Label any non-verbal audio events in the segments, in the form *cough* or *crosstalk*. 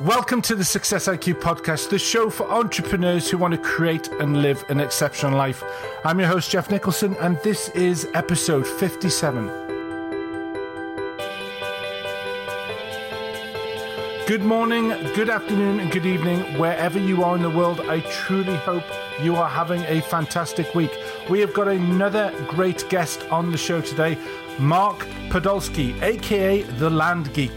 Welcome to the Success IQ podcast, the show for entrepreneurs who want to create and live an exceptional life. I'm your host, Jeff Nicholson, and this is episode 57. Good morning, good afternoon, and good evening, wherever you are in the world. I truly hope you are having a fantastic week. We have got another great guest on the show today, Mark Podolsky, aka the Land Geek.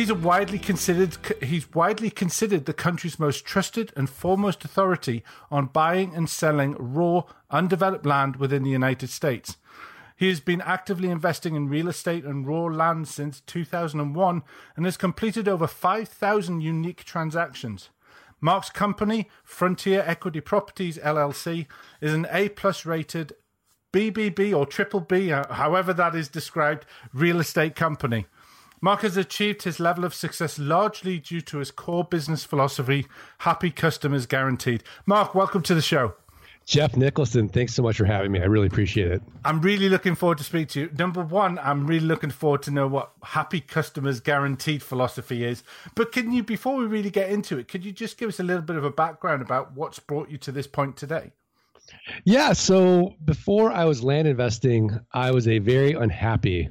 He's widely considered he's widely considered the country's most trusted and foremost authority on buying and selling raw, undeveloped land within the United States. He has been actively investing in real estate and raw land since 2001 and has completed over 5,000 unique transactions. Mark's company, Frontier Equity Properties LLC, is an A plus rated BBB or triple B, uh, however that is described, real estate company. Mark has achieved his level of success largely due to his core business philosophy happy customers guaranteed. Mark, welcome to the show. Jeff Nicholson, thanks so much for having me. I really appreciate it. I'm really looking forward to speak to you. Number one, I'm really looking forward to know what happy customers guaranteed philosophy is. But can you, before we really get into it, could you just give us a little bit of a background about what's brought you to this point today? Yeah. So before I was land investing, I was a very unhappy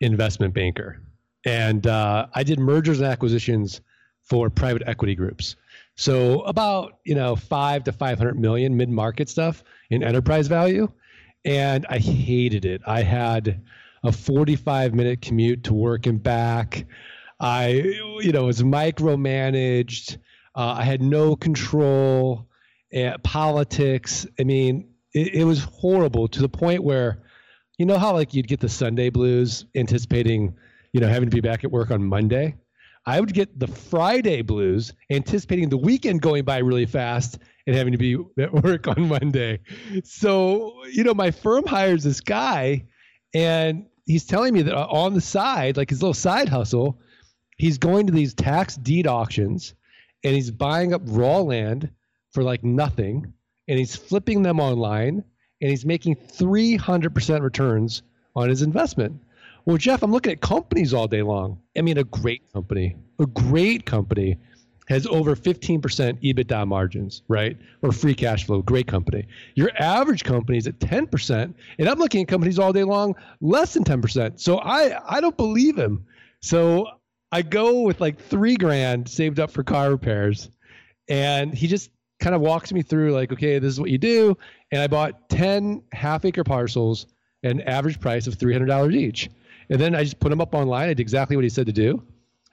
investment banker and uh, I did mergers and acquisitions for private equity groups. So about you know five to five hundred million mid market stuff in enterprise value, and I hated it. I had a forty five minute commute to work and back. I you know was micromanaged. Uh, I had no control. Uh, politics. I mean, it, it was horrible to the point where, you know how like you'd get the Sunday blues anticipating you know, having to be back at work on Monday. I would get the Friday blues, anticipating the weekend going by really fast and having to be *laughs* at work on Monday. So, you know, my firm hires this guy, and he's telling me that uh, on the side, like his little side hustle, he's going to these tax deed auctions and he's buying up raw land for like nothing and he's flipping them online and he's making 300% returns on his investment. Well, Jeff, I'm looking at companies all day long. I mean, a great company, a great company has over 15% EBITDA margins, right? Or free cash flow, great company. Your average company is at 10%, and I'm looking at companies all day long less than 10%. So I I don't believe him. So I go with like 3 grand saved up for car repairs, and he just kind of walks me through like, okay, this is what you do, and I bought 10 half acre parcels an average price of $300 each. And then I just put them up online. I did exactly what he said to do.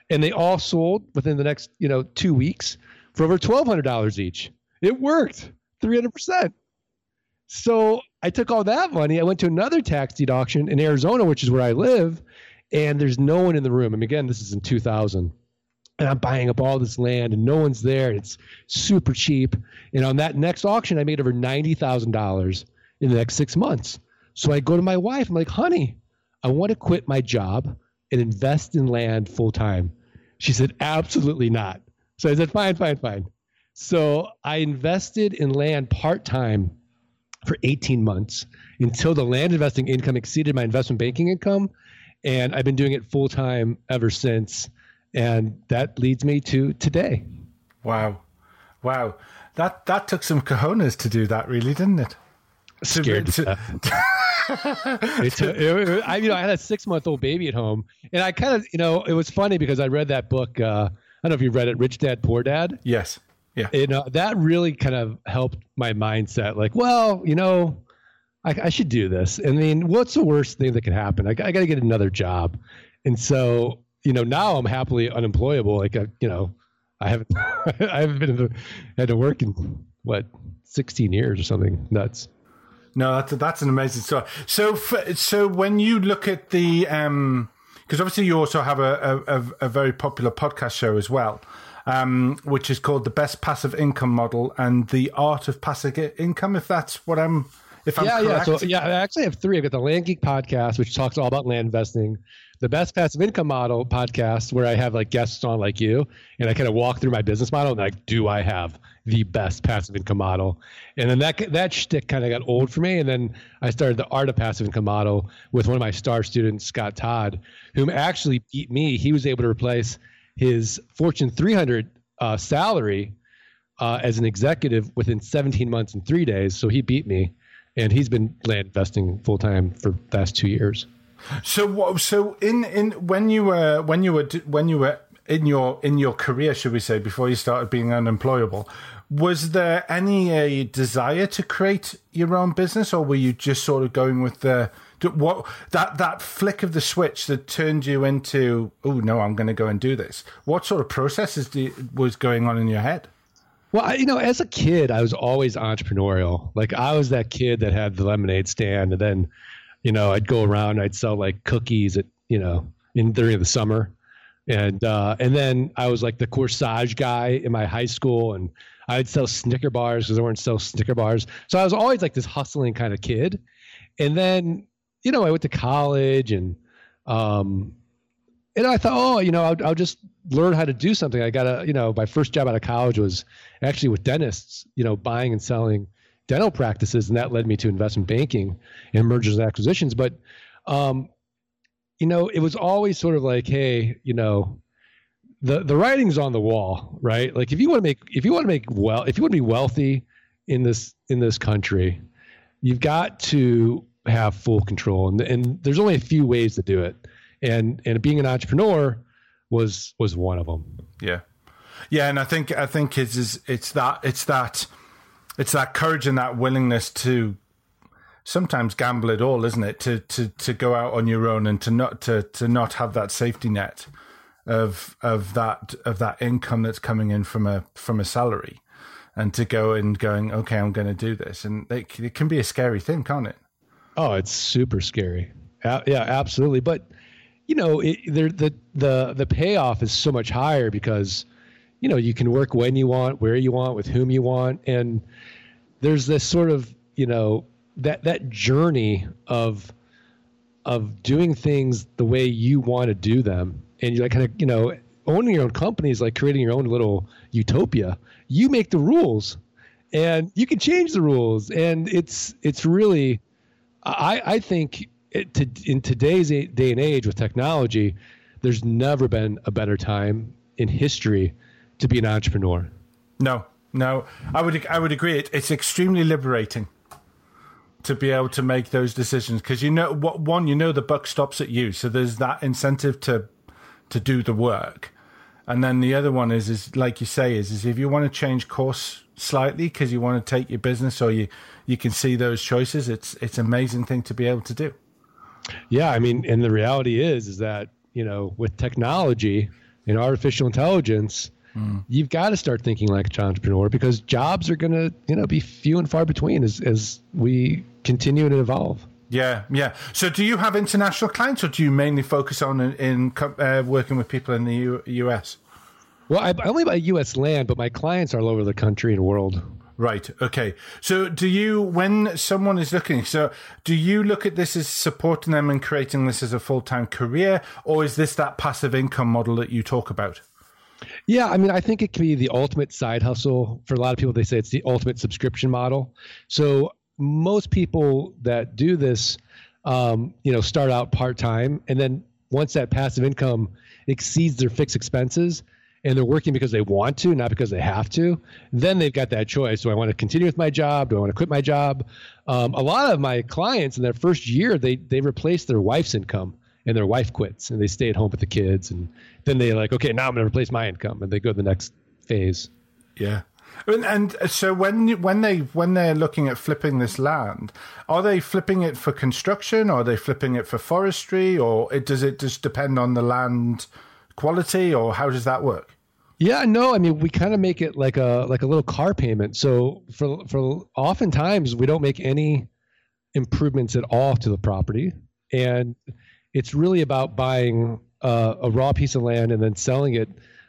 And they all sold within the next, you know, two weeks for over $1,200 each. It worked 300%. So I took all that money. I went to another tax deed auction in Arizona, which is where I live. And there's no one in the room. And again, this is in 2000 and I'm buying up all this land and no one's there. It's super cheap. And on that next auction, I made over $90,000 in the next six months. So I go to my wife. I'm like, honey, I want to quit my job and invest in land full time. She said, Absolutely not. So I said, Fine, fine, fine. So I invested in land part time for 18 months until the land investing income exceeded my investment banking income. And I've been doing it full time ever since. And that leads me to today. Wow. Wow. That that took some cojones to do that, really, didn't it? Scared to, to *laughs* it's a, it, I, you know, I had a six month old baby at home, and I kind of, you know, it was funny because I read that book. Uh, I don't know if you read it, Rich Dad Poor Dad. Yes. Yeah. You know, that really kind of helped my mindset. Like, well, you know, I, I should do this. I mean, what's the worst thing that could happen? I, I got to get another job, and so you know, now I'm happily unemployable. Like, I, you know, I haven't, *laughs* I haven't been had to work in what 16 years or something nuts. No, that's that's an amazing story. So, for, so when you look at the, because um, obviously you also have a, a, a very popular podcast show as well, um, which is called the Best Passive Income Model and the Art of Passive Income. If that's what I'm, if I'm yeah, correct. yeah. So yeah, I actually have three. I've got the Land Geek podcast, which talks all about land investing the best passive income model podcast where I have like guests on like you and I kind of walk through my business model and like, do I have the best passive income model? And then that that shtick kind of got old for me. And then I started the art of passive income model with one of my star students, Scott Todd, whom actually beat me. He was able to replace his Fortune 300 uh, salary uh, as an executive within 17 months and three days. So he beat me, and he's been land investing full time for the last two years. So, so in in when you were when you were when you were in your in your career, should we say, before you started being unemployable, was there any a desire to create your own business, or were you just sort of going with the what that that flick of the switch that turned you into oh no, I'm going to go and do this? What sort of processes you, was going on in your head? Well, you know, as a kid, I was always entrepreneurial. Like I was that kid that had the lemonade stand, and then, you know, I'd go around, I'd sell like cookies at, you know, in during the summer, and uh, and then I was like the corsage guy in my high school, and I'd sell Snicker bars because I weren't sell Snicker bars. So I was always like this hustling kind of kid, and then you know I went to college and um, and I thought, oh, you know, I'll, I'll just learn how to do something. I got a, you know, my first job out of college was actually with dentists, you know, buying and selling dental practices, and that led me to investment banking and mergers and acquisitions. But, um, you know, it was always sort of like, hey, you know, the the writing's on the wall, right? Like if you want to make if you want to make well if you want to be wealthy in this in this country, you've got to have full control, and and there's only a few ways to do it, and and being an entrepreneur was was one of them. Yeah, yeah, and I think I think it's it's, it's that it's that it's that courage and that willingness to sometimes gamble it all, isn't it? To to to go out on your own and to not to to not have that safety net of of that of that income that's coming in from a from a salary, and to go and going, okay, I'm going to do this, and it, it can be a scary thing, can't it? Oh, it's super scary. Yeah, absolutely. But you know, it, the the the payoff is so much higher because you know you can work when you want, where you want, with whom you want, and there's this sort of you know that that journey of of doing things the way you want to do them. And you like kind of you know owning your own company is like creating your own little utopia. You make the rules and you can change the rules. And it's it's really i i think it, to, in today's day and age with technology there's never been a better time in history to be an entrepreneur no no i would i would agree it, it's extremely liberating to be able to make those decisions because you know what one you know the buck stops at you so there's that incentive to to do the work. And then the other one is, is like you say, is, is if you want to change course slightly because you want to take your business or you, you can see those choices, it's, it's an amazing thing to be able to do. Yeah. I mean, and the reality is, is that, you know, with technology and artificial intelligence, mm. you've got to start thinking like an entrepreneur because jobs are going to, you know, be few and far between as, as we continue to evolve. Yeah, yeah. So, do you have international clients, or do you mainly focus on in, in uh, working with people in the U- US? Well, I, I only buy U.S. land, but my clients are all over the country and world. Right. Okay. So, do you, when someone is looking, so do you look at this as supporting them and creating this as a full time career, or is this that passive income model that you talk about? Yeah, I mean, I think it can be the ultimate side hustle. For a lot of people, they say it's the ultimate subscription model. So most people that do this, um, you know, start out part time, and then once that passive income exceeds their fixed expenses, and they're working because they want to, not because they have to, then they've got that choice. Do I want to continue with my job? Do I want to quit my job? Um, a lot of my clients in their first year, they they replace their wife's income, and their wife quits, and they stay at home with the kids, and then they're like, okay, now I'm going to replace my income, and they go to the next phase. Yeah. And, and so when when they when they're looking at flipping this land, are they flipping it for construction? Or are they flipping it for forestry? Or it, does it just depend on the land quality? Or how does that work? Yeah, no, I mean we kind of make it like a like a little car payment. So for for oftentimes we don't make any improvements at all to the property, and it's really about buying uh, a raw piece of land and then selling it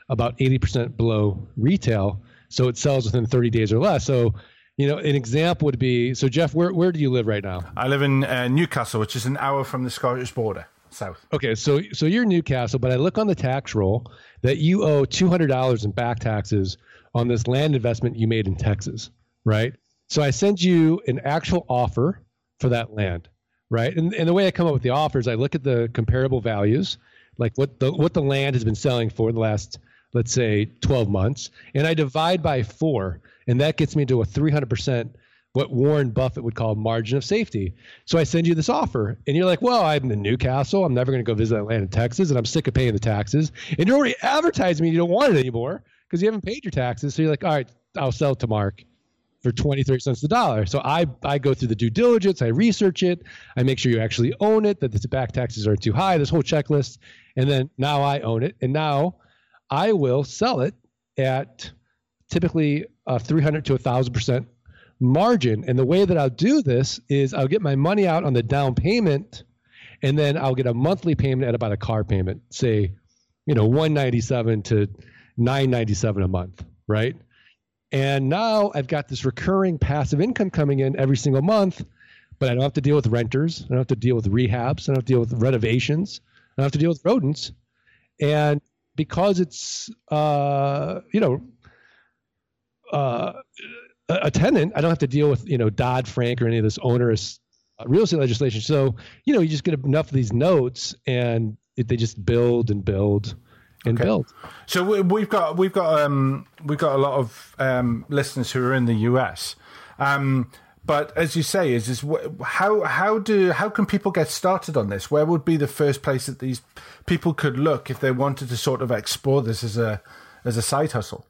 about eighty percent below retail so it sells within 30 days or less. So, you know, an example would be so Jeff, where where do you live right now? I live in uh, Newcastle, which is an hour from the Scottish border, south. Okay, so so you're Newcastle, but I look on the tax roll that you owe $200 in back taxes on this land investment you made in Texas, right? So I send you an actual offer for that land, right? And, and the way I come up with the offers, I look at the comparable values, like what the what the land has been selling for in the last – let's say 12 months, and I divide by four, and that gets me to a 300% what Warren Buffett would call margin of safety. So I send you this offer, and you're like, well, I'm in Newcastle. I'm never going to go visit Atlanta, Texas, and I'm sick of paying the taxes. And you're already advertising me you don't want it anymore because you haven't paid your taxes. So you're like, all right, I'll sell it to Mark for 23 cents a dollar. So I, I go through the due diligence, I research it, I make sure you actually own it, that the back taxes are too high, this whole checklist. And then now I own it. And now I will sell it at typically a 300 to a 1,000% margin. And the way that I'll do this is I'll get my money out on the down payment and then I'll get a monthly payment at about a car payment, say, you know, 197 to 997 a month, right? And now I've got this recurring passive income coming in every single month, but I don't have to deal with renters. I don't have to deal with rehabs. I don't have to deal with renovations. I don't have to deal with rodents. And because it's, uh, you know, uh, a tenant, I don't have to deal with, you know, Dodd Frank or any of this onerous uh, real estate legislation. So, you know, you just get enough of these notes and it, they just build and build and okay. build. So we've got we've got um, we've got a lot of um, listeners who are in the US. Um, but as you say, is is how how do how can people get started on this? Where would be the first place that these people could look if they wanted to sort of explore this as a as a side hustle?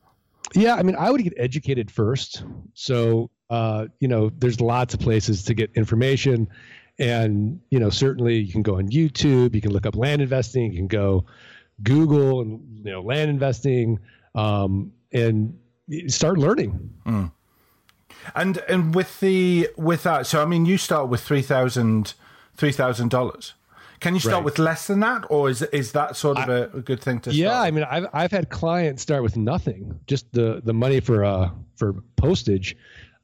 Yeah, I mean, I would get educated first. So, uh, you know, there's lots of places to get information, and you know, certainly you can go on YouTube, you can look up land investing, you can go Google and you know land investing, um, and start learning. Mm. And and with the with that, so I mean, you start with three thousand three thousand dollars. Can you start right. with less than that, or is is that sort of I, a, good thing to? Start? Yeah, start? I mean, I've I've had clients start with nothing, just the the money for uh for postage.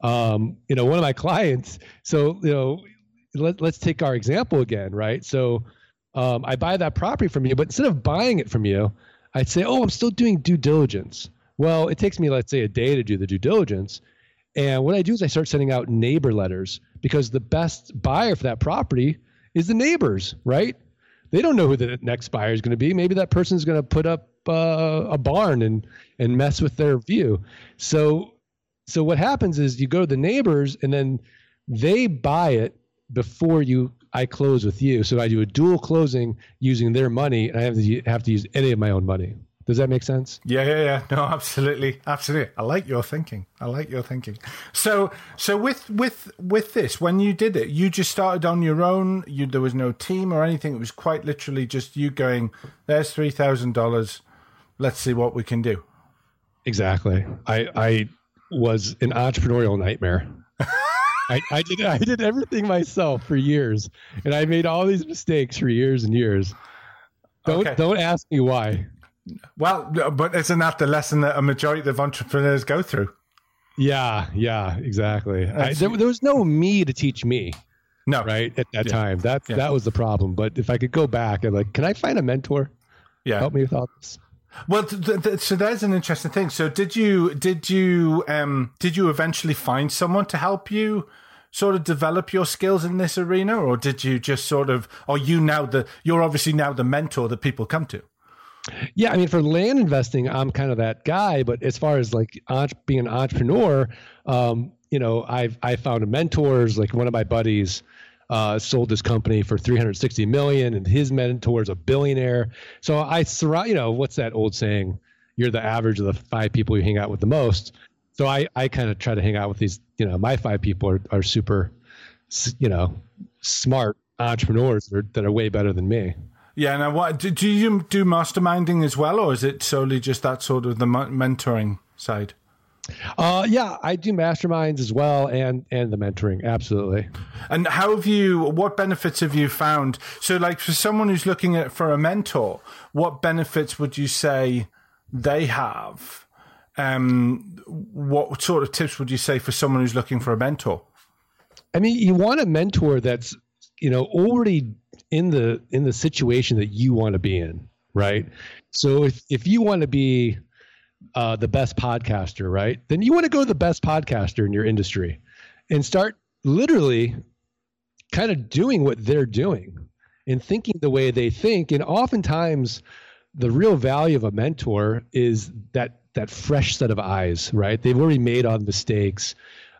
Um, you know, one of my clients. So you know, let let's take our example again, right? So um, I buy that property from you, but instead of buying it from you, I'd say, oh, I'm still doing due diligence. Well, it takes me, let's say, a day to do the due diligence. And what I do is I start sending out neighbor letters because the best buyer for that property is the neighbors, right? They don't know who the next buyer is going to be. Maybe that person is going to put up uh, a barn and and mess with their view. So so what happens is you go to the neighbors and then they buy it before you I close with you. So I do a dual closing using their money, and I have to have to use any of my own money. Does that make sense? Yeah, yeah, yeah. No, absolutely, absolutely. I like your thinking. I like your thinking. So, so with with with this, when you did it, you just started on your own. You there was no team or anything. It was quite literally just you going. There's three thousand dollars. Let's see what we can do. Exactly. I I was an entrepreneurial nightmare. *laughs* I, I did I did everything myself for years, and I made all these mistakes for years and years. Don't okay. don't ask me why. Well, but isn't that the lesson that a majority of entrepreneurs go through? Yeah, yeah, exactly. I, there, there, was no me to teach me. No, right at that yeah. time. That yeah. that was the problem. But if I could go back and like, can I find a mentor? Yeah, help me with all this. Well, th- th- so there's an interesting thing. So did you did you um did you eventually find someone to help you sort of develop your skills in this arena, or did you just sort of are you now the you're obviously now the mentor that people come to? Yeah, I mean, for land investing, I'm kind of that guy. But as far as like being an entrepreneur, um, you know, I've I found mentors. Like one of my buddies uh, sold this company for 360 million, and his mentor is a billionaire. So I surround. You know, what's that old saying? You're the average of the five people you hang out with the most. So I I kind of try to hang out with these. You know, my five people are are super, you know, smart entrepreneurs that are, that are way better than me. Yeah. Now, what do, do you do masterminding as well, or is it solely just that sort of the mentoring side? Uh, yeah, I do masterminds as well, and and the mentoring, absolutely. And how have you? What benefits have you found? So, like for someone who's looking at for a mentor, what benefits would you say they have? Um, what sort of tips would you say for someone who's looking for a mentor? I mean, you want a mentor that's you know already in the in the situation that you want to be in, right? So if if you want to be uh, the best podcaster, right? Then you want to go to the best podcaster in your industry and start literally kind of doing what they're doing and thinking the way they think. And oftentimes, the real value of a mentor is that that fresh set of eyes, right? They've already made the mistakes.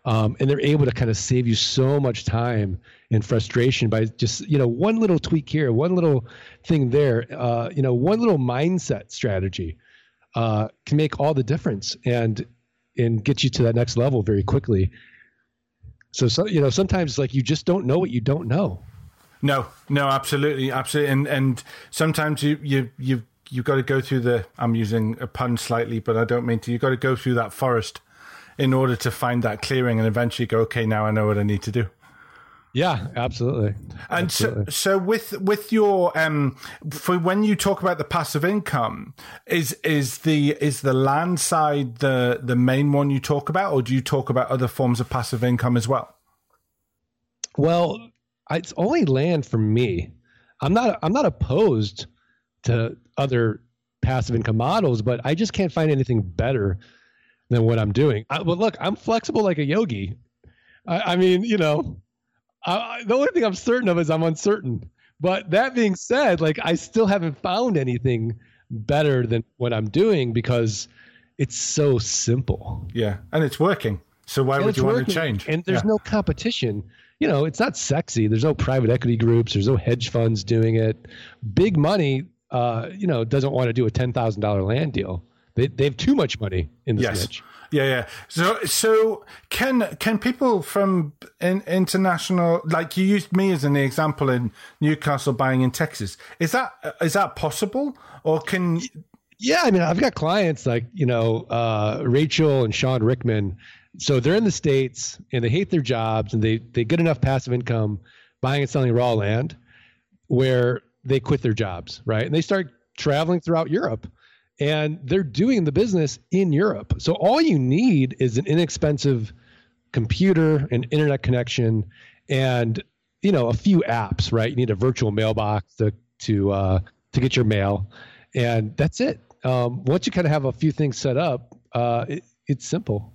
Um, and they're able to kind of save you so much time and frustration by just you know one little tweak here, one little thing there, uh, you know one little mindset strategy uh, can make all the difference and and get you to that next level very quickly. So, so you know sometimes like you just don't know what you don't know. No, no, absolutely, absolutely, and and sometimes you you you you've got to go through the. I'm using a pun slightly, but I don't mean to. You've got to go through that forest in order to find that clearing, and eventually go. Okay, now I know what I need to do. Yeah, absolutely. And absolutely. so, so with with your um, for when you talk about the passive income, is is the is the land side the the main one you talk about, or do you talk about other forms of passive income as well? Well, it's only land for me. I'm not I'm not opposed to other passive income models, but I just can't find anything better than what I'm doing. I, well, look, I'm flexible like a yogi. I, I mean, you know, I, the only thing I'm certain of is I'm uncertain. But that being said, like I still haven't found anything better than what I'm doing because it's so simple. Yeah, and it's working. So why And would you want working, to change? And there's Yeah. no competition. You know, it's not sexy. There's no private equity groups. There's no hedge funds doing it. Big money, uh, you know, doesn't want to do a ten thousand dollar land deal. They they have too much money in this Yes. niche. Yeah, yeah. So, so can can people from in, international, like you used me as an example in Newcastle buying in Texas, is that is that possible, or can Yeah, I mean, I've got clients like you know uh, Rachel and Sean Rickman. So they're in the states and they hate their jobs and they they get enough passive income buying and selling raw land where they quit their jobs, right? And they start traveling throughout Europe and they're doing the business in Europe. So all you need is an inexpensive computer, an internet connection, and you know a few apps, right? You need a virtual mailbox to to uh, to get your mail, and that's it. Um, once you kind of have a few things set up, uh, it, it's simple.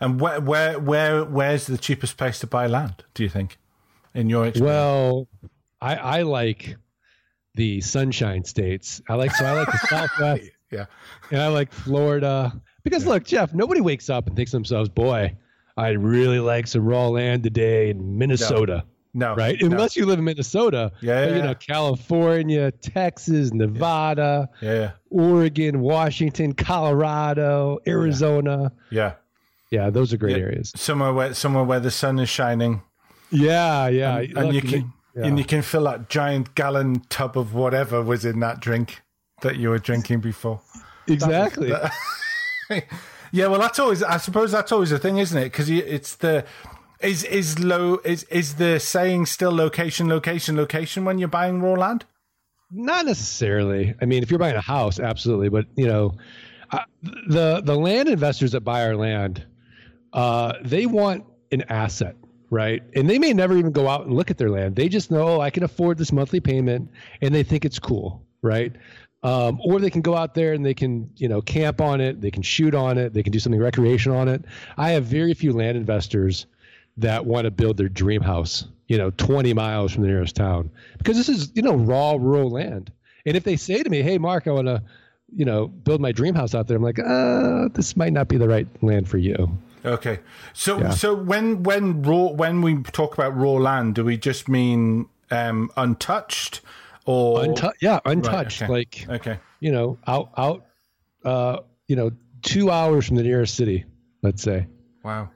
and where where where where's the cheapest place to buy land? Do you think, in your experience? Well, I, I like the sunshine states. I like so I like the *laughs* Southwest. Yeah, And I like Florida because look, Jeff, nobody wakes up and thinks to themselves, "Boy, I'd really like some raw land today in Minnesota." no, Right? no. Unless you live in Minnesota, Yeah, but, yeah, you know. California, Texas, Nevada, yeah, yeah, Oregon, Washington, Colorado, Arizona. yeah. Yeah, those are great Yeah. areas. Somewhere where somewhere where the sun is shining, Yeah, yeah. and, and you can yeah. and you can fill that giant gallon tub of whatever was in that drink that you were drinking before. exactly. *laughs* Yeah, well, that's always. I suppose that's always the thing, isn't it? Because it's the is is low is is the saying still location, location, location when you're buying raw land? Not necessarily. I mean, if you're buying a house, absolutely. But you know, uh, the the land investors that buy our land, uh, they want an asset, right? And they may never even go out and look at their land. They just know oh, I can afford this monthly payment, and they think it's cool, right? Um, or they can go out there and they can, you know, camp on it. They can shoot on it. They can do something recreational on it. I have very few land investors that want to build their dream house, you know, 20 miles from the nearest town because this is, you know, raw rural land. And if they say to me, "Hey, Mark, I want to, you know, build my dream house out there," I'm like, "Uh, this might not be the right land for you." Okay, so Yeah. so when when raw when we talk about raw land, do we just mean um, untouched or Untou- yeah, untouched, Oh. okay. like Okay, you know, out out, uh, you know, two hours from the nearest city, let's say. wow,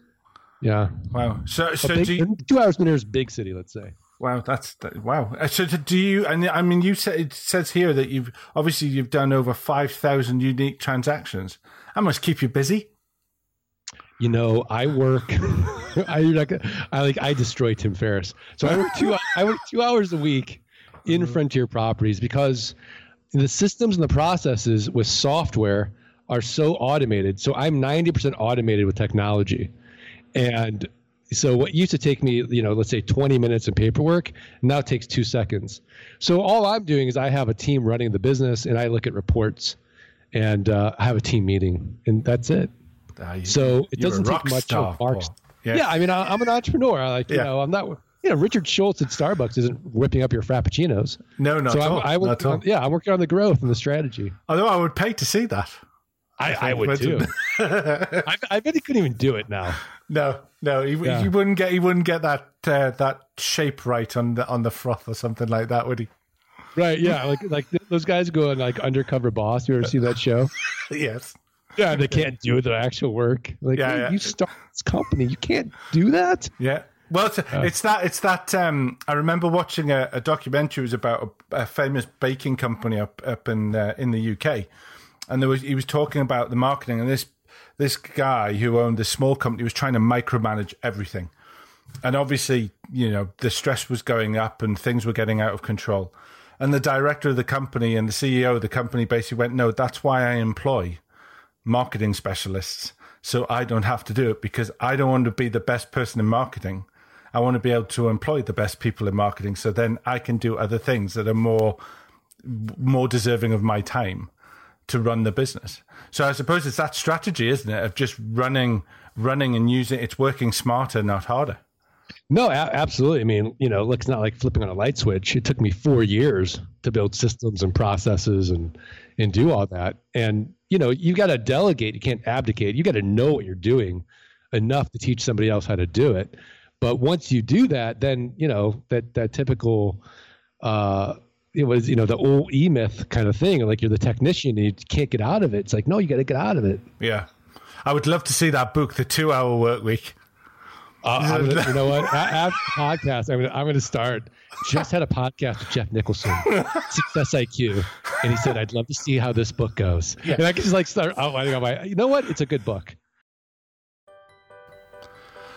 Yeah, wow. So so Big- do you, two hours from the nearest big city, let's say. wow, that's that, wow. Uh, So do you? And I mean, you said it says here that you've obviously you've done over five thousand unique transactions. That must keep you busy. You know, I work. *laughs* I like. I like. I destroy Tim Ferriss. So I work two. I work two hours a week in Mm-hmm. Frontier Properties because the systems and the processes with software are so automated. So I'm 90% automated with technology, and so what used to take me, you know, let's say 20 minutes in paperwork, now takes two seconds. So all I'm doing is I have a team running the business, and I look at reports, and uh, I have a team meeting, and that's it. Ah, you- So it doesn't take much star, of Mark's. Yeah. Yeah. I mean, I, I'm an entrepreneur. I like, you Yeah. know, I'm not, you know, Richard Schultz at Starbucks isn't whipping up your frappuccinos. No, not so at all. I will, not at all. yeah, I'm working on the growth and the strategy. Although I would pay to see that. I, If I would too. *laughs* I, I bet he couldn't even do it now. no, no, he, Yeah. he wouldn't get he wouldn't get that uh, that shape right on the on the froth or something like that, would he? Right? Yeah, like like those guys go on like undercover boss. You ever see that show? *laughs* Yes. Yeah, they can't do their actual work. Like, Yeah, hey, yeah. you start this company, you can't do that. Yeah. Well, it's, it's that. It's that. Um, I remember watching a, a documentary. It was about a, a famous baking company up up in uh, in the UK, and there was he was talking about the marketing, and this this guy who owned this small company was trying to micromanage everything, and obviously, you know, the stress was going up and things were getting out of control, and the director of the company and the CEO of the company basically went, "No, that's why I employ marketing specialists." So I don't have to do it because I don't want to be the best person in marketing. I want to be able to employ the best people in marketing so then I can do other things that are more more deserving of my time to run the business. So I suppose it's that strategy, isn't it, of just running running and using it's working smarter, not harder. No, a- absolutely. I mean, you know, look, it's not like flipping on a light switch. It took me four years to build systems and processes and and do all that. And you know, you got to delegate. You can't abdicate. You got to know what you're doing enough to teach somebody else how to do it. But once you do that, then you know that that typical. uh it was, you know, the old E myth kind of thing. Like you're the technician and you can't get out of it. It's like, no, you got to get out of it. Yeah. I would love to see that book, The Two Hour Work Week. Uh, gonna, you know what? *laughs* A- After the podcast, I'm gonna, I'm gonna start. Just had a podcast with Jeff Nicholson, Success IQ, and he said, "I'd love to see how this book goes." And I can just like start outlining on my. You know what? It's a good book.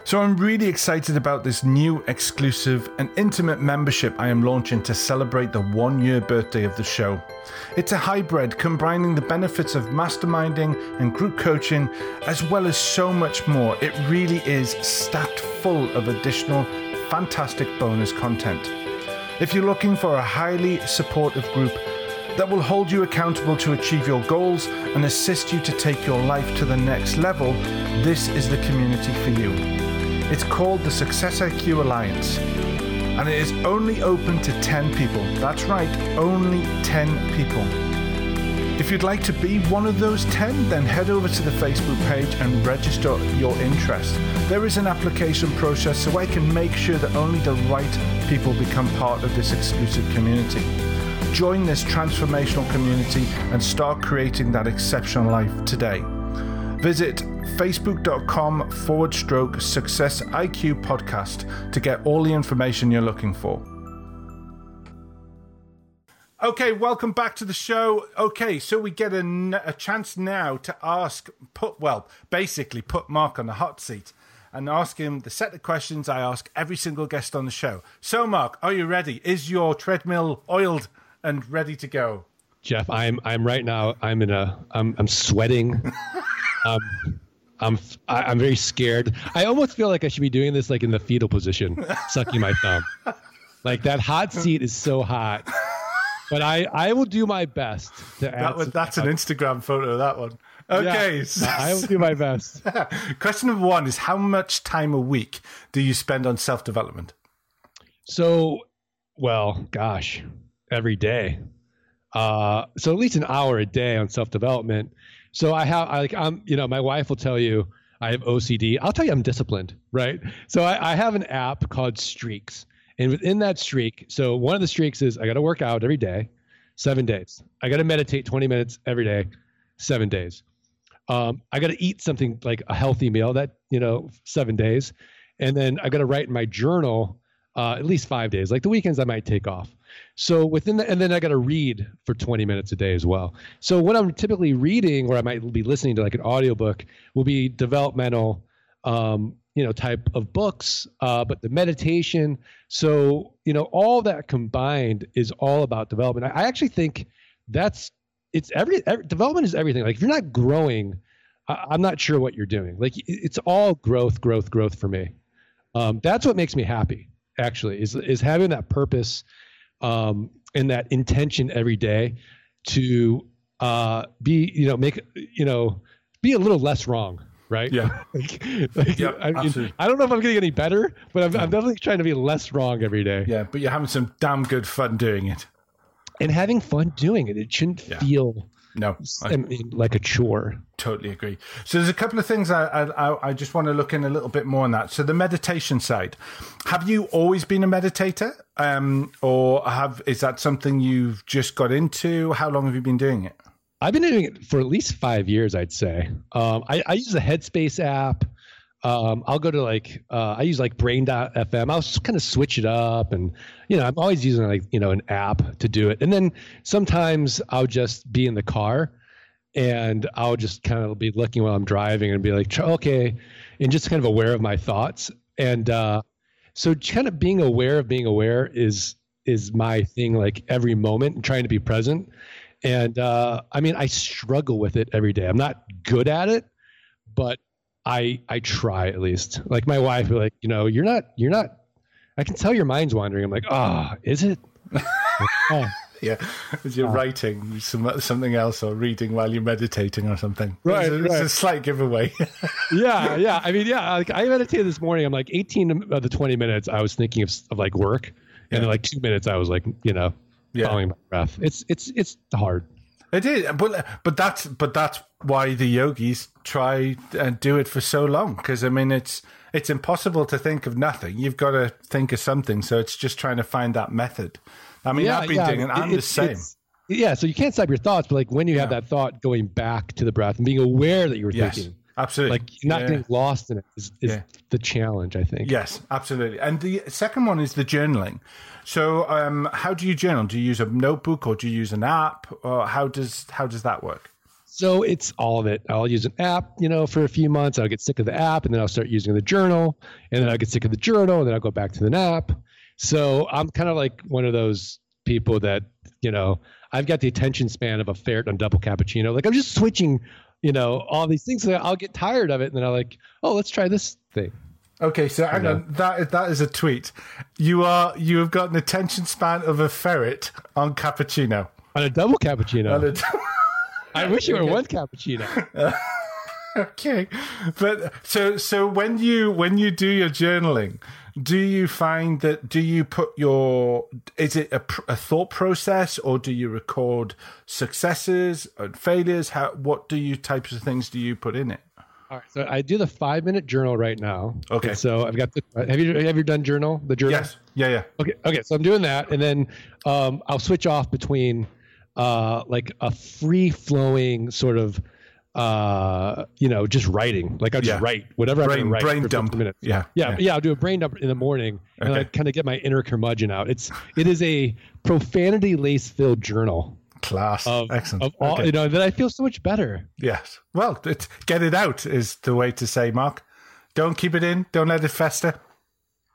So I'm really excited about this new exclusive and intimate membership I am launching to celebrate the one year birthday of the show. It's a hybrid combining the benefits of masterminding and group coaching, as well as so much more. It really is stacked full of additional fantastic bonus content. If you're looking for a highly supportive group that will hold you accountable to achieve your goals and assist you to take your life to the next level, this is the community for you. It's called the Success IQ Alliance, and it is only open to 10 people. That's right, only 10 people. If you'd like to be one of those 10, then head over to the Facebook page and register your interest. There is an application process so I can make sure that only the right people become part of this exclusive community. Join this transformational community and start creating that exceptional life today. Visit facebook.com forward stroke success IQ podcast to get all the information you're looking for. Okay, welcome back to the show. Okay, so we get a, a chance now to ask, put, well, basically put Mark on the hot seat and ask him the set of questions I ask every single guest on the show. So, Mark, are you ready? Is your treadmill oiled and ready to go? Jeff, I'm I'm right now. I'm in a. I'm I'm sweating. *laughs* um, I'm I, I'm very scared. I almost feel like I should be doing this like in the fetal position, sucking my thumb. Like that hot seat is so hot. But I I will do my best to. That was, that's an Instagram photo, that one. Okay. Yeah, I will do my best. *laughs* Question number one is How much time a week do you spend on self development? So, well, gosh, every day. Uh, so at least an hour a day on self development. So I have, I like, I'm, you know, my wife will tell you I have OCD. I'll tell you I'm disciplined, right? So I, I have an app called Streaks, and within that streak, so one of the streaks is I got to work out every day, seven days. I got to meditate 20 minutes every day, seven days. Um, I got to eat something like a healthy meal that you know seven days, and then I got to write in my journal uh, at least five days. Like the weekends, I might take off. So within the, and then I got to read for 20 minutes a day as well. So what I'm typically reading, or I might be listening to like an audiobook, will be developmental, um, you know, type of books. Uh, but the meditation, so you know, all that combined is all about development. I, I actually think that's it's every, every development is everything. Like if you're not growing, I, I'm not sure what you're doing. Like it's all growth, growth, growth for me. Um, that's what makes me happy. Actually, is is having that purpose um, and that intention every day to uh, be, you know, make, you know, be a little less wrong. right? Yeah. *laughs* like, like, Yep, I, mean. I don't know if I'm getting any better, but I'm, I'm definitely trying to be less wrong every day Yeah, but you're having some damn good fun doing it. and having fun doing it. It shouldn't Yeah. feel No, I I mean, like a chore. totally agree. So there's a couple of things I, I I- I just want to look in a little bit more on that. So the meditation side, have you always been a meditator, um, or have is that something you've just got into? How long have you been doing it? I've been doing it for at least five years, I'd say. Um, I, I use the Headspace app. Um, I'll go to like uh, I use like Brain.fm. I'll kind of switch it up, and you know I'm always using like you know an app to do it. And then sometimes I'll just be in the car, and I'll just kind of be looking while I'm driving and be like, okay, and just kind of aware of my thoughts. And uh, so kind of being aware of being aware is is my thing like every moment and trying to be present and uh, i mean i struggle with it every day i'm not good at it but i i try at least. Like my wife like you know you're not you're not i can tell your mind's wandering. I'm like ah is it? *laughs* Oh, Yeah, you're writing some, something else or reading while you're meditating or something. Right, it's a, it's a slight giveaway. *laughs* yeah yeah. I mean yeah like i meditated this morning. I'm like 18 of the 20 minutes i was thinking of, of like work. And then like two minutes i was like you know Yeah. following my breath. It's it's it's hard It is, but but that's but that's why the yogis try and do it for so long. Because I mean, it's it's impossible to think of nothing. You've got to think of something. So it's just trying to find that method. I mean, I've been doing it. I'm It- the same. yeah, so you can't stop your thoughts, but like when you have Yeah. that thought going back to the breath and being aware that you were Yes, thinking, absolutely. like not Yeah. getting lost in it is, is Yeah. the challenge, I think. Yes, absolutely. And the second one is the journaling. So, um, how do you journal? Do you use a notebook or do you use an app? Or how does how does that work? So it's all of it. I'll use an app, you know, for a few months. I'll get sick of the app, and then I'll start using the journal, and then I'll get sick of the journal, and then I'll go back to the app. So I'm kind of like one of those people that, you know, I've got the attention span of a ferret on double cappuccino. Like I'm just switching, you know, all these things. So I'll get tired of it, and then I'll like, oh, let's try this thing. Okay, so hang on. That that is a tweet. You are you have got an attention span of a ferret on cappuccino. On a double cappuccino. On a- *laughs* I wish you were one cappuccino. *laughs* okay, but so so when you when you do your journaling, do you find that do you put your is it a, a thought process or do you record successes and failures? How what do you types of things do you put in it? All right, so I do the five minute journal right now. Okay. And so I've got the. Have you have you done journal? The journal. Yes, yeah, yeah. Okay. Okay. So I'm doing that, and then um, I'll switch off between uh, like a free flowing sort of, uh, you know, just writing. Like I'll just Yeah. write whatever I'm Brain gonna write brain for 50 dump. minutes. Yeah, Yeah, yeah, I'll do a brain dump in the morning, and Okay. I kind of get my inner curmudgeon out. It's it is a profanity lace filled journal Class, of excellent. of all Okay. you know that I feel so much better. Yes. Well, get it out is the way to say, Mark. Don't keep it in. Don't let it fester.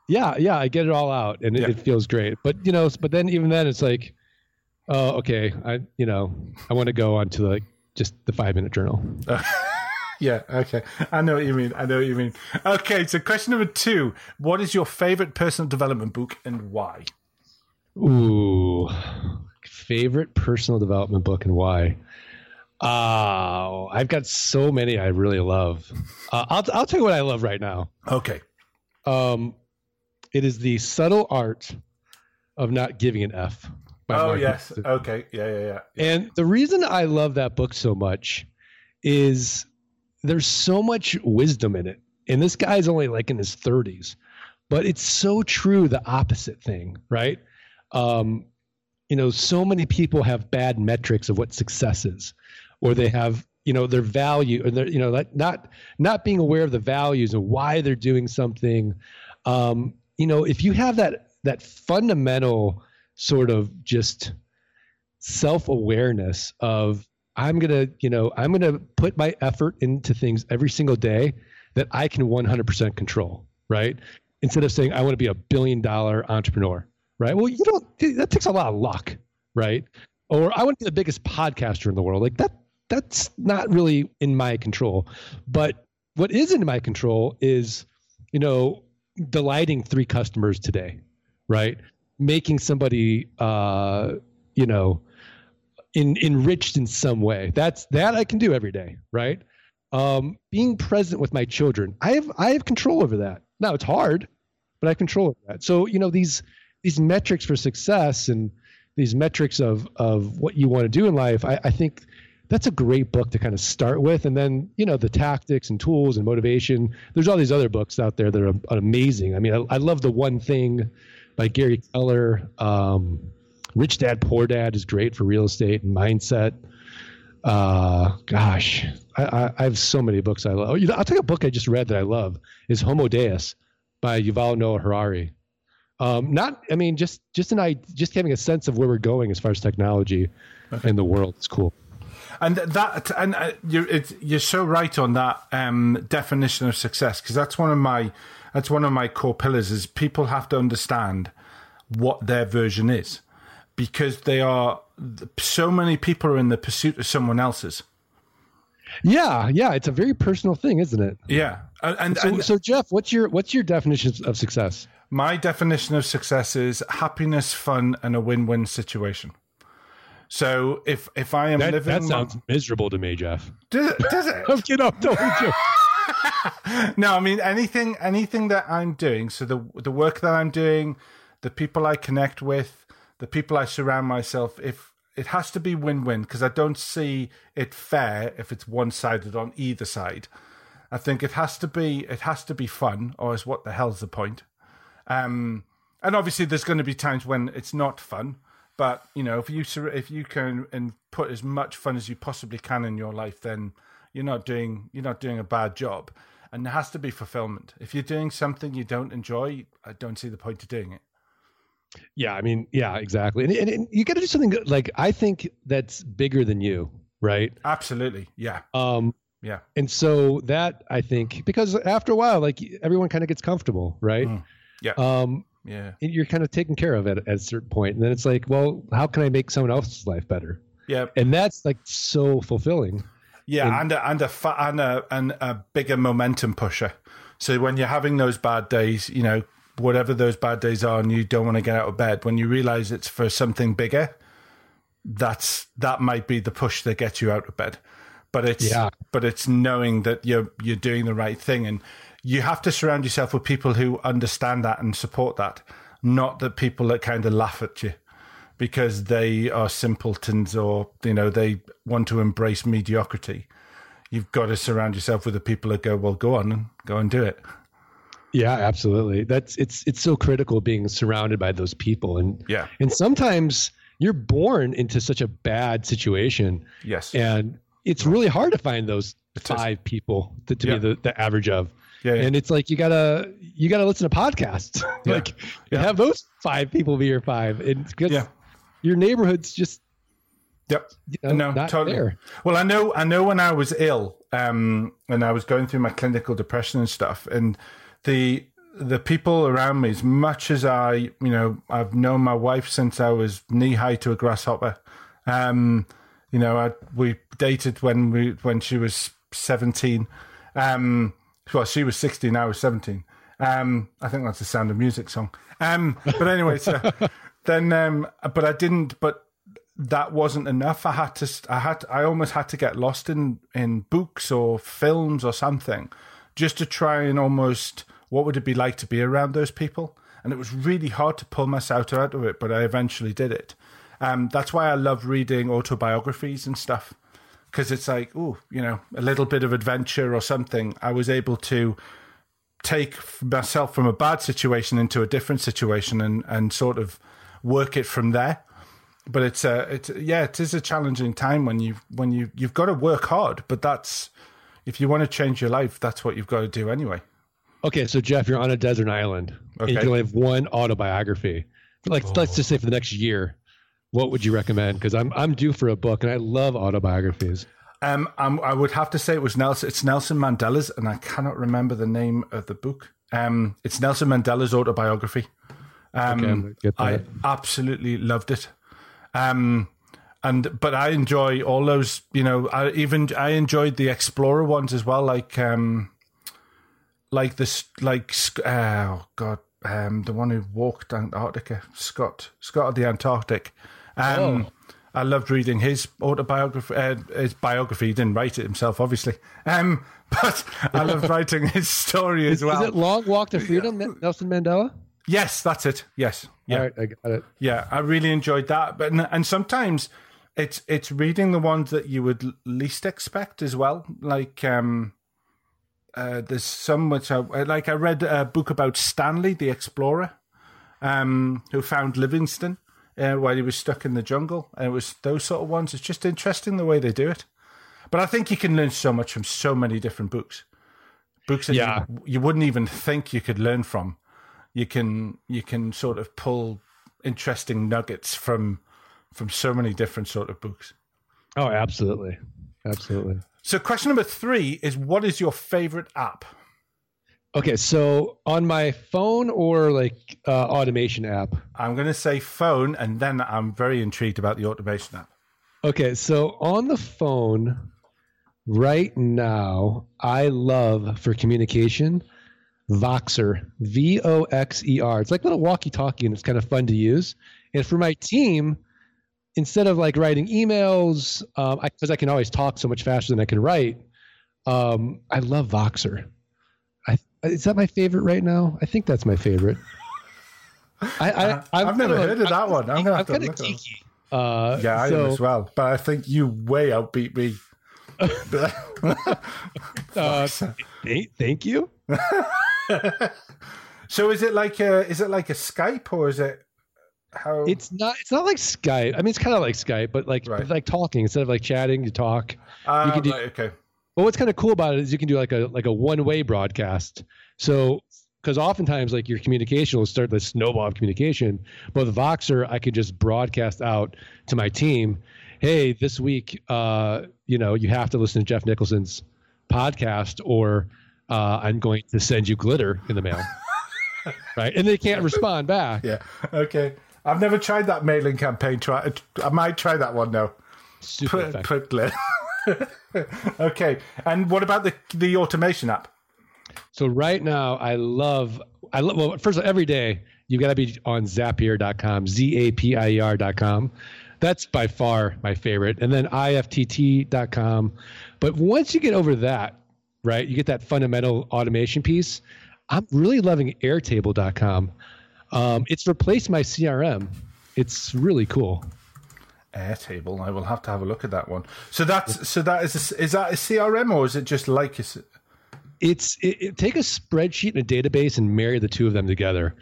Yeah, yeah, I get it all out, and it, Yeah. it feels great. But you know, but then even then, it's like, oh, okay, I you know, I want to go on to like just the five minute journal. *laughs* Yeah. Okay. I know what you mean. I know what you mean. Okay. So, question number two: What is your favorite personal development book and why? Ooh, favorite personal development book and why? Oh, I've got so many I really love. Uh, I'll I'll tell you what I love right now. Okay. Um, it is the subtle art of not giving an F. Oh Mark yes. Okay. Yeah. Yeah. Yeah. And the reason I love that book so much is there's so much wisdom in it. And this guy's only like in his 30s, but it's so true the opposite thing, right? Um, you know, so many people have bad metrics of what success is, or they have, you know, their value, or they're, you know, like not not being aware of the values and why they're doing something. Um, you know, if you have that that fundamental sort of just self-awareness of i'm gonna you know i'm gonna put my effort into things every single day that i can 100% control right instead of saying i want to be a billion dollar entrepreneur right? Well you don't that takes a lot of luck right? Or i want to be the biggest podcaster in the world. Like that that's not really in my control. But what is in my control is you know delighting three customers today right? Making somebody uh you know in, enriched in some way. That's that i can do every day right? Um, being present with my children. I have I have control over that. Now it's hard, but I control over that. So you know these these metrics for success and these metrics of of what you want to do in life. I, I think that's a great book to kind of start with, and then you know the tactics and tools and motivation. There's all these other books out there that are amazing. I mean, I, I love the one thing by Gary Keller. Um, Rich Dad Poor Dad is great for real estate and mindset. Uh, gosh, I, I, I, have so many books I love. You know, I'll take a book I just read that I love is Homo Deus by Yuval Noah Harari. Um, not, I mean, just just an I just having a sense of where we're going as far as technology okay. in the world. It's cool. And that, and uh, you're you're so right on that um, definition of success because that's one of my that's one of my core pillars is people have to understand what their version is because they are so many people are in the pursuit of someone else's. Yeah, yeah, it's a very personal thing, isn't it? Yeah, and so, and, so Jeff, what's your what's your definition of success? My definition of success is happiness, fun, and a win-win situation. So if if I am that, living, that sounds miserable to me, Jeff. Does it? *laughs* Does it? I'm kidding. *laughs* no, I mean anything anything that I'm doing. So the the work that I'm doing, the people I connect with, the people I surround myself, if it has to be win-win because I don't see it fair if it's one-sided on either side. I think it has to be it has to be fun, or is what the hell's the point? Um, and obviously, there's going to be times when it's not fun. But you know, if you if you can and put as much fun as you possibly can in your life, then you're not doing you're not doing a bad job. And there has to be fulfillment. If you're doing something you don't enjoy, I don't see the point of doing it. Yeah, I mean, yeah, exactly. And, and, and you got to do something good. like I think that's bigger than you, right? Absolutely. Yeah. Um yeah. And so that I think because after a while like everyone kind of gets comfortable, right? Mm. Yeah. Um yeah. You're kind of taken care of at, at a certain point and then it's like, well, how can I make someone else's life better? Yeah. And that's like so fulfilling. Yeah, and, and a and a and a, and a bigger momentum pusher. So when you're having those bad days, you know, whatever those bad days are and you don't want to get out of bed, when you realize it's for something bigger, that's that might be the push that gets you out of bed. But it's yeah. but it's knowing that you're you're doing the right thing and you have to surround yourself with people who understand that and support that, not the people that kind of laugh at you because they are simpletons or you know they want to embrace mediocrity. You've got to surround yourself with the people that go, well, go on and go and do it. Yeah, absolutely. That's it's it's so critical being surrounded by those people and yeah. And sometimes you're born into such a bad situation. Yes. And it's really hard to find those five people to, to yeah. be the, the average of. Yeah, yeah, And it's like you gotta you gotta listen to podcasts. *laughs* like yeah. have those five people be your five. And yeah. your neighborhood's just Yep. You know, no, totally. There. Well, I know. I know when I was ill, um, and I was going through my clinical depression and stuff, and the the people around me, as much as I, you know, I've known my wife since I was knee high to a grasshopper. Um, you know, I, we dated when we when she was seventeen. Um, well, she was sixteen, I was seventeen. Um, I think that's the Sound of Music song. Um, but anyway, so *laughs* then, um, but I didn't. But that wasn't enough. I had to. I had. I almost had to get lost in in books or films or something, just to try and almost what would it be like to be around those people? And it was really hard to pull myself out of it, but I eventually did it. Um, that's why I love reading autobiographies and stuff because it's like, oh, you know, a little bit of adventure or something. I was able to take myself from a bad situation into a different situation and, and sort of work it from there. But it's a, it's yeah, it is a challenging time when you when you you've got to work hard. But that's if you want to change your life, that's what you've got to do anyway. Okay, so Jeff, you're on a desert island, okay. and you can only have one autobiography. Like, oh. let's just say for the next year, what would you recommend? Because I'm I'm due for a book, and I love autobiographies. Um, I'm, i would have to say it was Nelson. It's Nelson Mandela's, and I cannot remember the name of the book. Um, it's Nelson Mandela's autobiography. Um, okay, I absolutely loved it. Um, and but I enjoy all those. You know, I even I enjoyed the explorer ones as well, like um, like this, like oh god, um, the one who walked Antarctica, Scott, Scott of the Antarctic. Um, oh. I loved reading his autobiography. Uh, his biography. He didn't write it himself, obviously. Um, *laughs* but I loved writing his story as is, well. Is it Long Walk to Freedom, Nelson Mandela? Yes, that's it. Yes. Yeah. Right, I got it. Yeah, I really enjoyed that. But and sometimes it's it's reading the ones that you would least expect as well. Like um, uh, there's some which I like. I read a book about Stanley the explorer, um, who found Livingstone uh, while he was stuck in the jungle. And it was those sort of ones. It's just interesting the way they do it. But I think you can learn so much from so many different books. Books that Yeah. you, you wouldn't even think you could learn from. You can you can sort of pull interesting nuggets from from so many different sort of books. Oh, absolutely, absolutely. So question number three is what is your favorite app? Okay, so on my phone or like uh, automation app. I'm going to say phone, and then I'm very intrigued about the automation app. Okay, so on the phone right now, I love for communication Voxer, V O X E R. It's like a little walkie-talkie, and it's kind of fun to use. And for my team, instead of like writing emails, um, because I, can always talk so much faster than I can write, um, I love Voxer. I, is that my favorite right now? I think that's my favorite. I, I, *laughs* I'm I've never heard of that one. I'm gonna have to look it up. Uh, Yeah, I so, am as well. But I think you way outbeat me. *laughs* *laughs* Uh, th- thank you. so is it like a is it like a Skype or is it how? It's not. It's not like Skype. I mean, it's kind of like Skype, but like Right. like talking instead of like chatting, you talk. Ah, you can do- right, okay. But what's kind of cool about it is you can do like a like a one way broadcast. So because oftentimes like your communication will start the snowball of communication. But with Voxer, I could just broadcast out to my team, hey, this week, uh, you know, you have to listen to Jeff Nicholson's podcast, or uh, I'm going to send you glitter in the mail. *laughs* right, and they can't respond back. Yeah. Okay. I've never tried that mailing campaign. Try. I might try that one now. Super Put, effective. put glitter. *laughs* *laughs* okay. And what about the the automation app? So right now, I love, I love, well, first of all, every day, you got to be on Zapier.com, Z A P I E R.com. That's by far my favorite. And then IFTTT.com. But once you get over that, right, you get that fundamental automation piece. I'm really loving Airtable.com. Um, it's replaced my CRM. It's really cool. Airtable. I will have to have a look at that one. So that's so that is a, is that a CRM or is it just like a, It's it, it- take a spreadsheet and a database and marry the two of them together.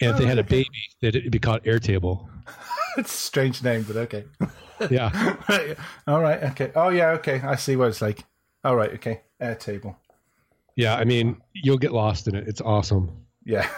And if they had a baby, that it'd be called Airtable. *laughs* it's a strange name, but okay. *laughs* Yeah. Right. *laughs* All right. Okay. Oh yeah. Okay. I see what it's like. All right. Okay. Airtable. Yeah, I mean, you'll get lost in it. It's awesome. Yeah.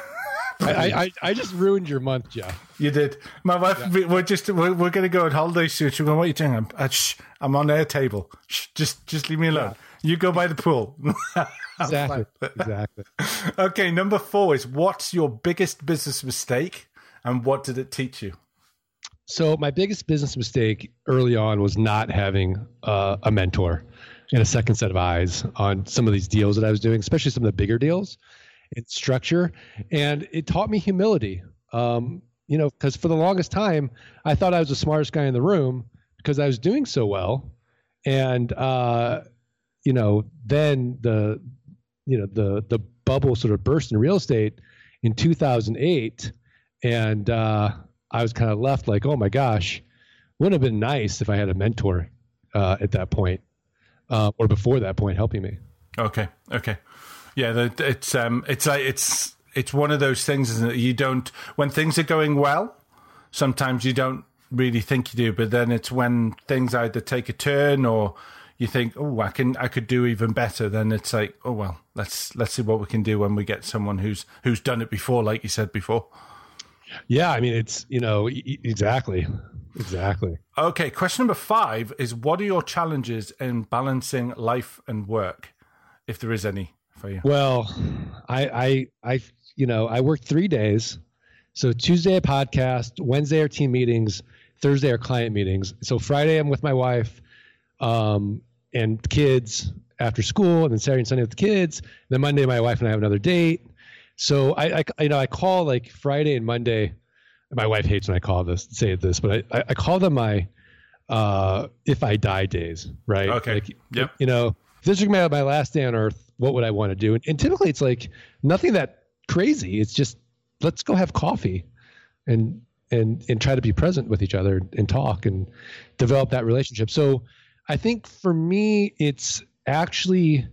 I, I, I- I just ruined your month, Jeff. You did. My wife. we- We're just. We're, we're going to go on holiday soon. She's going. What are you doing? I'm. Uh, shh, I'm on Airtable. Shh, just. Just leave me alone. You go by the pool. *laughs* Exactly. exactly. *laughs* okay. Number four is what's your biggest business mistake, and what did it teach you? So my biggest business mistake early on was not having uh, a mentor and a second set of eyes on some of these deals that I was doing, especially some of the bigger deals and structure. And it taught me humility. Um, you know, because for the longest time, I thought I was the smartest guy in the room because I was doing so well. And uh, you know, then the you know the the bubble sort of burst in real estate in 2008, and uh, I was kind of left like, oh my gosh, wouldn't have been nice if I had a mentor uh, at that point uh, or before that point helping me. Okay. Okay. Yeah. It's um. It's like it's it's one of those things, isn't it? You don't when things are going well. Sometimes you don't really think you do, but then it's when things either take a turn or you think, oh, I can, I could do even better. Then it's like, oh well, let's let's see what we can do when we get someone who's who's done it before, like you said before. Yeah, I mean it's you know exactly, exactly. Okay, question number five is: What are your challenges in balancing life and work, if there is any for you? Well, I I I you know I work three days, so Tuesday a podcast, Wednesday are team meetings, Thursday are client meetings. So Friday I'm with my wife, um, and kids after school, and then Saturday and Sunday with the kids. then Monday my wife and I have another date. So I, I you know I call like Friday and Monday. My wife hates when I call this say this, but I I, call them my uh, if I die days, right? Okay. Like, Yep. You know, this was my, my last day on earth, what would I want to do? And, and typically it's like nothing that crazy. It's just let's go have coffee and and and try to be present with each other and talk and develop that relationship. So I think for me it's actually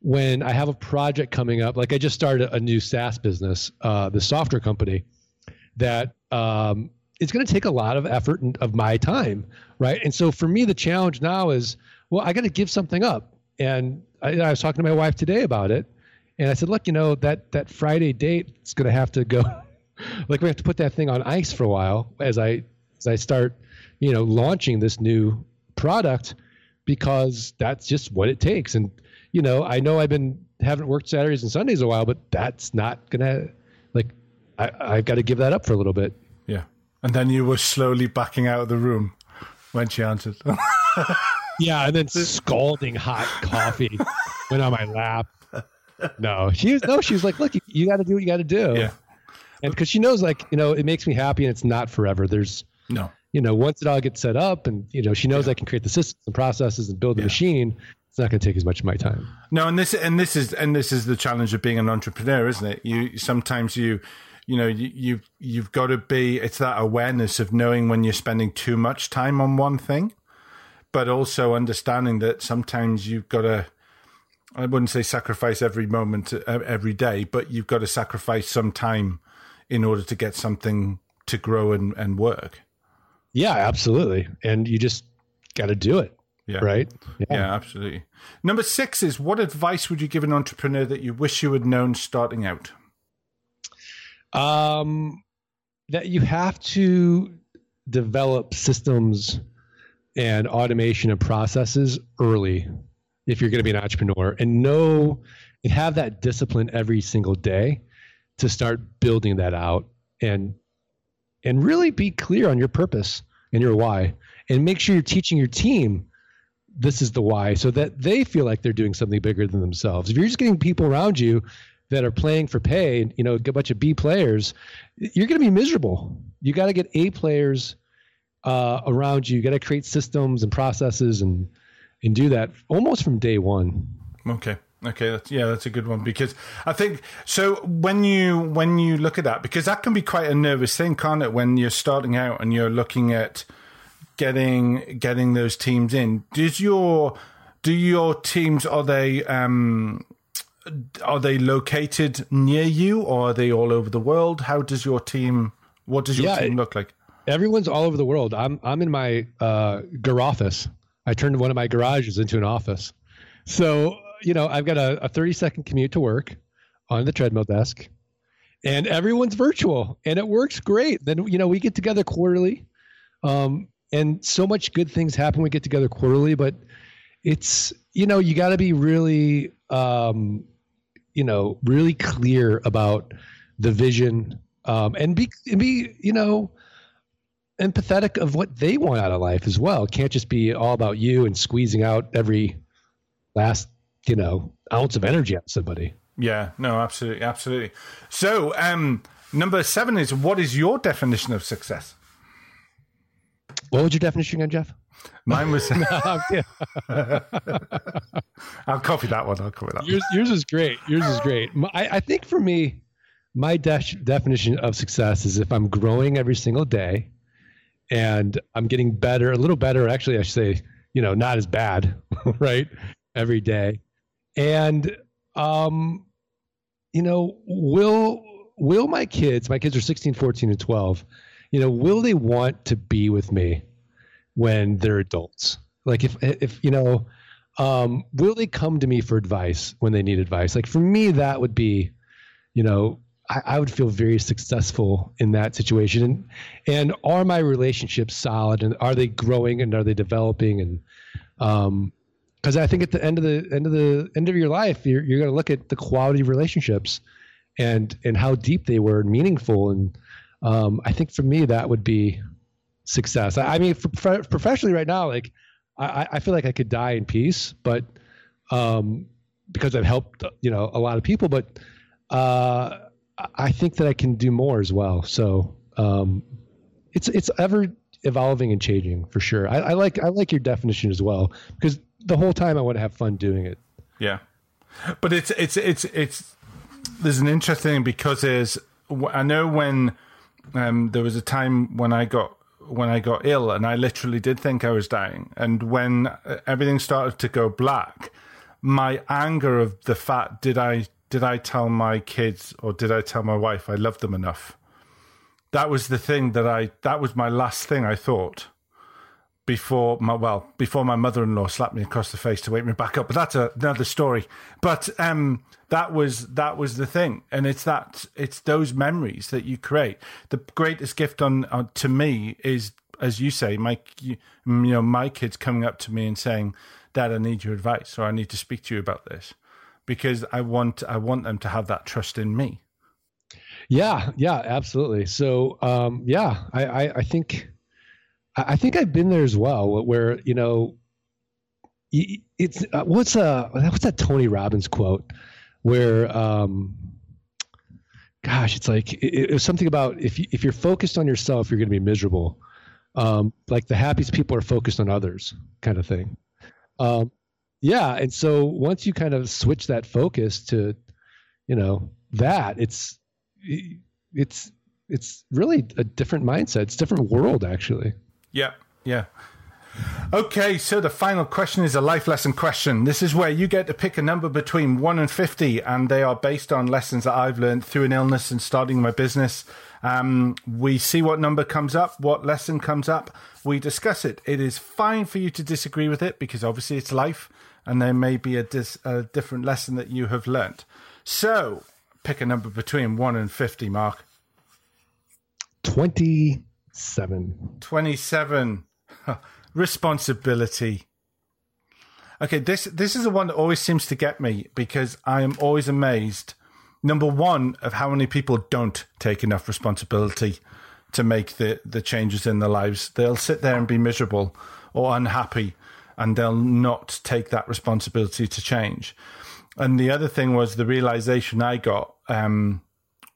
when I have a project coming up, like I just started a new SaaS business, uh, the software company, that um, it's going to take a lot of effort and of my time, right? And so for me, the challenge now is, well, I got to give something up. And I, I was talking to my wife today about it, and I said, look, you know that that Friday date is going to have to go, *laughs* like we have to put that thing on ice for a while as I as I start, you know, launching this new product, because that's just what it takes. And you know, I know I've been haven't worked Saturdays and Sundays a while, but that's not gonna like I, I've got to give that up for a little bit. Yeah. And then you were slowly backing out of the room when she answered. *laughs* Yeah, and then scalding hot *laughs* coffee went on my lap. No, she was no, she was like, "Look, you, you got to do what you got to do." yeah. and because she knows, like, you know, it makes me happy, and it's not forever. There's, No. you know, once it all gets set up, and you know, she knows I can create the systems and processes and build the Yeah. machine. It's not going to take as much of my time. No, and this and this is and this is the challenge of being an entrepreneur, isn't it? You sometimes you you know you you you've got to be it's that awareness of knowing when you're spending too much time on one thing, but also understanding that sometimes you've got to I wouldn't say sacrifice every moment every day, but you've got to sacrifice some time in order to get something to grow and, and work. Yeah, absolutely. And you just got to do it, Yeah. right? Yeah, absolutely. Number six is what advice would you give an entrepreneur that you wish you had known starting out? Um, that you have to develop systems and automation and processes early if you're going to be an entrepreneur and know and have that discipline every single day to start building that out and and really be clear on your purpose and your why and make sure you're teaching your team this is the why so that they feel like they're doing something bigger than themselves. If you're just getting people around you that are playing for pay you know a bunch of b players you're going to be miserable. You got to get a players uh, around you you got to create systems and processes and and do that almost from day one Okay. Okay, that's yeah, that's a good one because I think so when you when you look at that because that can be quite a nervous thing, can't it? When you're starting out and you're looking at getting getting those teams in. Does your do your teams are they um are they located near you or are they all over the world? How does your team what does your Yeah, team look like? Everyone's all over the world. I'm i'm in my uh gar office. I turned one of my garages into an office. So you know i've got a, a 30 second commute to work on the treadmill desk and everyone's virtual and it works great. Then you know we get together quarterly. Um and so much good things happen we get together quarterly but it's you know you got to be really um you know really clear about the vision um and be and be you know empathetic of what they want out of life as well. It can't just be all about you and squeezing out every last, you know, ounce of energy out of somebody. Yeah, no, absolutely, absolutely. So, um number 7 is what is your definition of success? What was your definition again, Jeff? Mine was *laughs* *laughs* yeah. *laughs* I'll copy that one. I'll copy that. one. yours, yours is great. Yours is great. My, I think for me, my de- definition of success is if I'm growing every single day and I'm getting better, a little better. Actually, I should say, you know, not as bad, *laughs* right? Every day. And, um, you know, will, will my kids, my kids are 16, 14, and 12, you know, will they want to be with me when they're adults? Like if, if, you know, um, will they come to me for advice when they need advice? Like for me, that would be, you know, I, I would feel very successful in that situation. And, and are my relationships solid and are they growing and are they developing? And, um, cause I think at the end of the end of the end of your life, you're, you're going to look at the quality of relationships and, and how deep they were and meaningful. And, um, I think for me, that would be success. I, I mean, for, for professionally right now, like, I, I feel like I could die in peace, but um, because I've helped you know a lot of people, but uh, I think that I can do more as well. So um, it's it's ever evolving and changing for sure. I, I like I like your definition as well because the whole time I want to have fun doing it. Yeah, but it's it's it's it's there's an interesting because there's I know when um, there was a time when I got when I got ill and I literally did think I was dying, and when uh, everything started to go black, my anger of the fact did I did I tell my kids or did I tell my wife I loved them enough? That was the thing that I that was my last thing I thought before my well before my mother-in-law slapped me across the face to wake me back up. But that's a, another story. But um that was that was the thing. And it's that it's those memories that you create. The greatest gift on, on to me is as you say my you know my kids coming up to me and saying dad i need your advice or i need to speak to you about this because i want i want them to have that trust in me yeah yeah absolutely so um yeah i i, I think I think I've been there as well, where you know, it's uh, what's uh what's that Tony Robbins quote, where um, gosh, it's like it, it was something about if you, if you're focused on yourself, you're going to be miserable. Um, like the happiest people are focused on others, kind of thing. Um, yeah, and so once you kind of switch that focus to, you know, that it's it's it's really a different mindset. It's a different world actually. Yeah, yeah. Okay, so the final question is a life lesson question. This is where you get to pick a number between 1 and 50, and they are based on lessons that I've learned through an illness and starting my business. Um, we see what number comes up, what lesson comes up, we discuss it. It is fine for you to disagree with it because obviously it's life, and there may be a, dis- a different lesson that you have learnt. So, pick a number between 1 and 50, Mark. 27. 27. *laughs* Responsibility. Okay, this this is the one that always seems to get me because I am always amazed. Number one, of how many people don't take enough responsibility to make the, the changes in their lives. They'll sit there and be miserable or unhappy and they'll not take that responsibility to change. And the other thing was the realization I got um,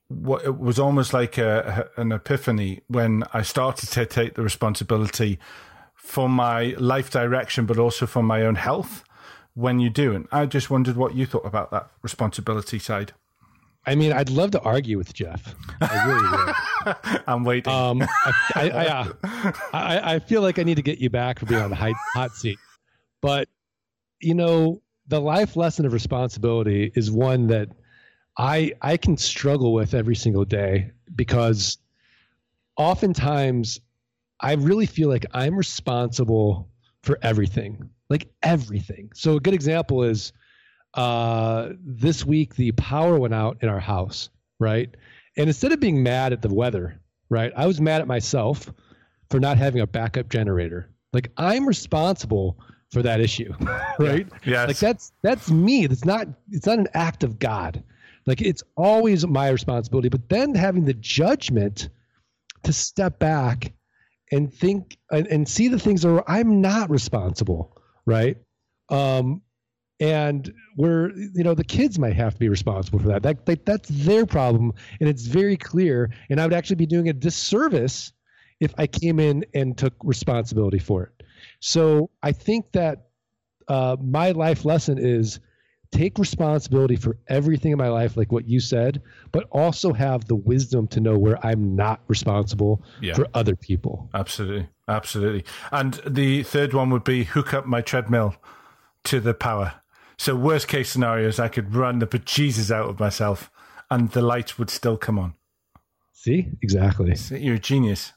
what it was almost like a, an epiphany when I started to take the responsibility for my life direction, but also for my own health. When you do, and I just wondered what you thought about that responsibility side. I mean, I'd love to argue with Jeff. I really would. *laughs* I'm waiting. Um, I, I, I, uh, I, I, feel like I need to get you back for being on the hot seat. But, you know, the life lesson of responsibility is one that I I can struggle with every single day because oftentimes I really feel like I'm responsible for everything, like everything. So a good example is uh, this week the power went out in our house, right? And instead of being mad at the weather, right, I was mad at myself for not having a backup generator. Like I'm responsible for that issue, *laughs* right? Yeah. Yes. Like that's that's me. It's not it's not an act of God. Like it's always my responsibility. But then having the judgment to step back and think and, and see the things that I'm not responsible, right? Um, and where you know the kids might have to be responsible for that. That, that that's their problem, and it's very clear. And I would actually be doing a disservice if I came in and took responsibility for it. So I think that uh, my life lesson is take responsibility for everything in my life, like what you said, but also have the wisdom to know where I'm not responsible yeah. for other people. Absolutely. Absolutely. And the third one would be hook up my treadmill to the power. So, worst case scenario is I could run the bejesus out of myself and the lights would still come on. See? Exactly. You're a genius.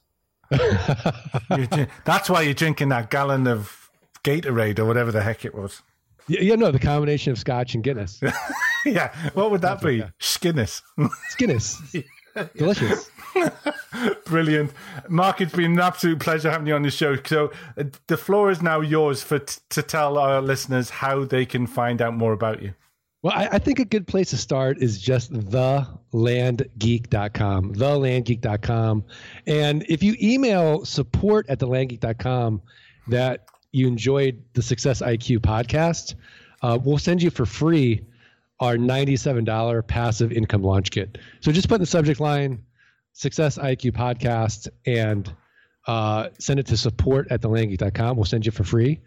*laughs* That's why you're drinking that gallon of Gatorade or whatever the heck it was. Yeah, yeah, no, the combination of Scotch and Guinness. *laughs* yeah, what would that be? Skinnis. *laughs* Skinnis. Delicious. Brilliant, Mark. It's been an absolute pleasure having you on the show. So uh, the floor is now yours for t- to tell our listeners how they can find out more about you. Well, I, I, think a good place to start is just thelandgeek.com, thelandgeek.com. And if you email support at thelandgeek.com, that you enjoyed the Success IQ podcast, uh, we'll send you for free our $97 passive income launch kit. So just put in the subject line Success IQ podcast and uh, send it to support at thelandgeek.com. We'll send you for free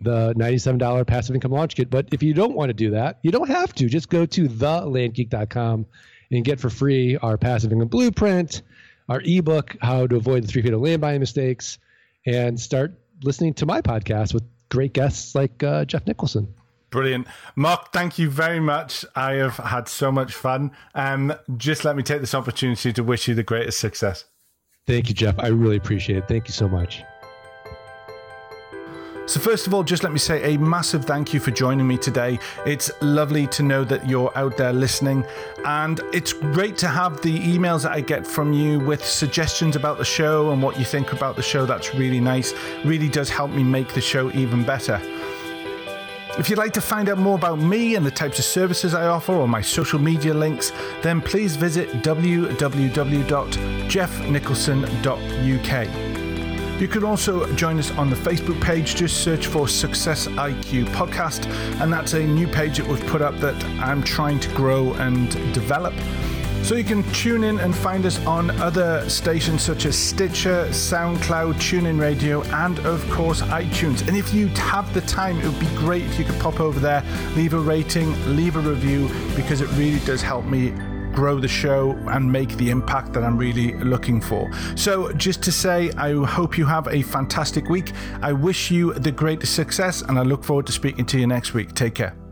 the $97 passive income launch kit. But if you don't want to do that, you don't have to. Just go to thelandgeek.com and get for free our passive income blueprint, our ebook, How to Avoid the Three Fatal Land Buying Mistakes, and start listening to my podcast with great guests like uh, Jeff Nicholson. Brilliant. Mark, thank you very much. I have had so much fun. Um, just let me take this opportunity to wish you the greatest success. Thank you, Jeff. I really appreciate it. Thank you so much. So, first of all, just let me say a massive thank you for joining me today. It's lovely to know that you're out there listening, and it's great to have the emails that I get from you with suggestions about the show and what you think about the show. That's really nice, really does help me make the show even better. If you'd like to find out more about me and the types of services I offer or my social media links, then please visit www.jeffnicholson.uk. You can also join us on the Facebook page. Just search for Success IQ Podcast, and that's a new page that we've put up that I'm trying to grow and develop. So you can tune in and find us on other stations such as Stitcher, SoundCloud, TuneIn Radio, and of course iTunes. And if you have the time, it would be great if you could pop over there, leave a rating, leave a review, because it really does help me grow the show and make the impact that I'm really looking for. So, just to say, I hope you have a fantastic week. I wish you the greatest success, and I look forward to speaking to you next week. Take care.